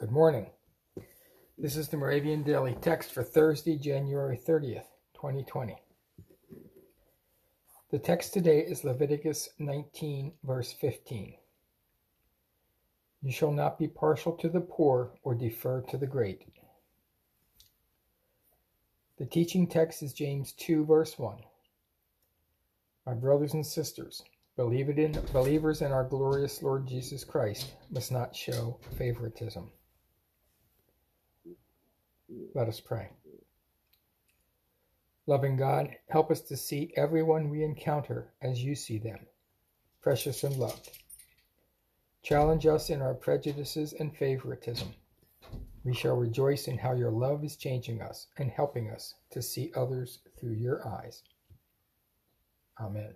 Good morning. This is the Moravian Daily Text for Thursday, January 30th, 2020. The text today is Leviticus 19, verse 15. You shall not be partial to the poor or defer to the great. The teaching text is James 2, verse 1. My brothers and sisters, believers in our glorious Lord Jesus Christ must not show favoritism. Let us pray. Loving God, help us to see everyone we encounter as you see them, precious and loved. Challenge us in our prejudices and favoritism. We shall rejoice in how your love is changing us and helping us to see others through your eyes. Amen.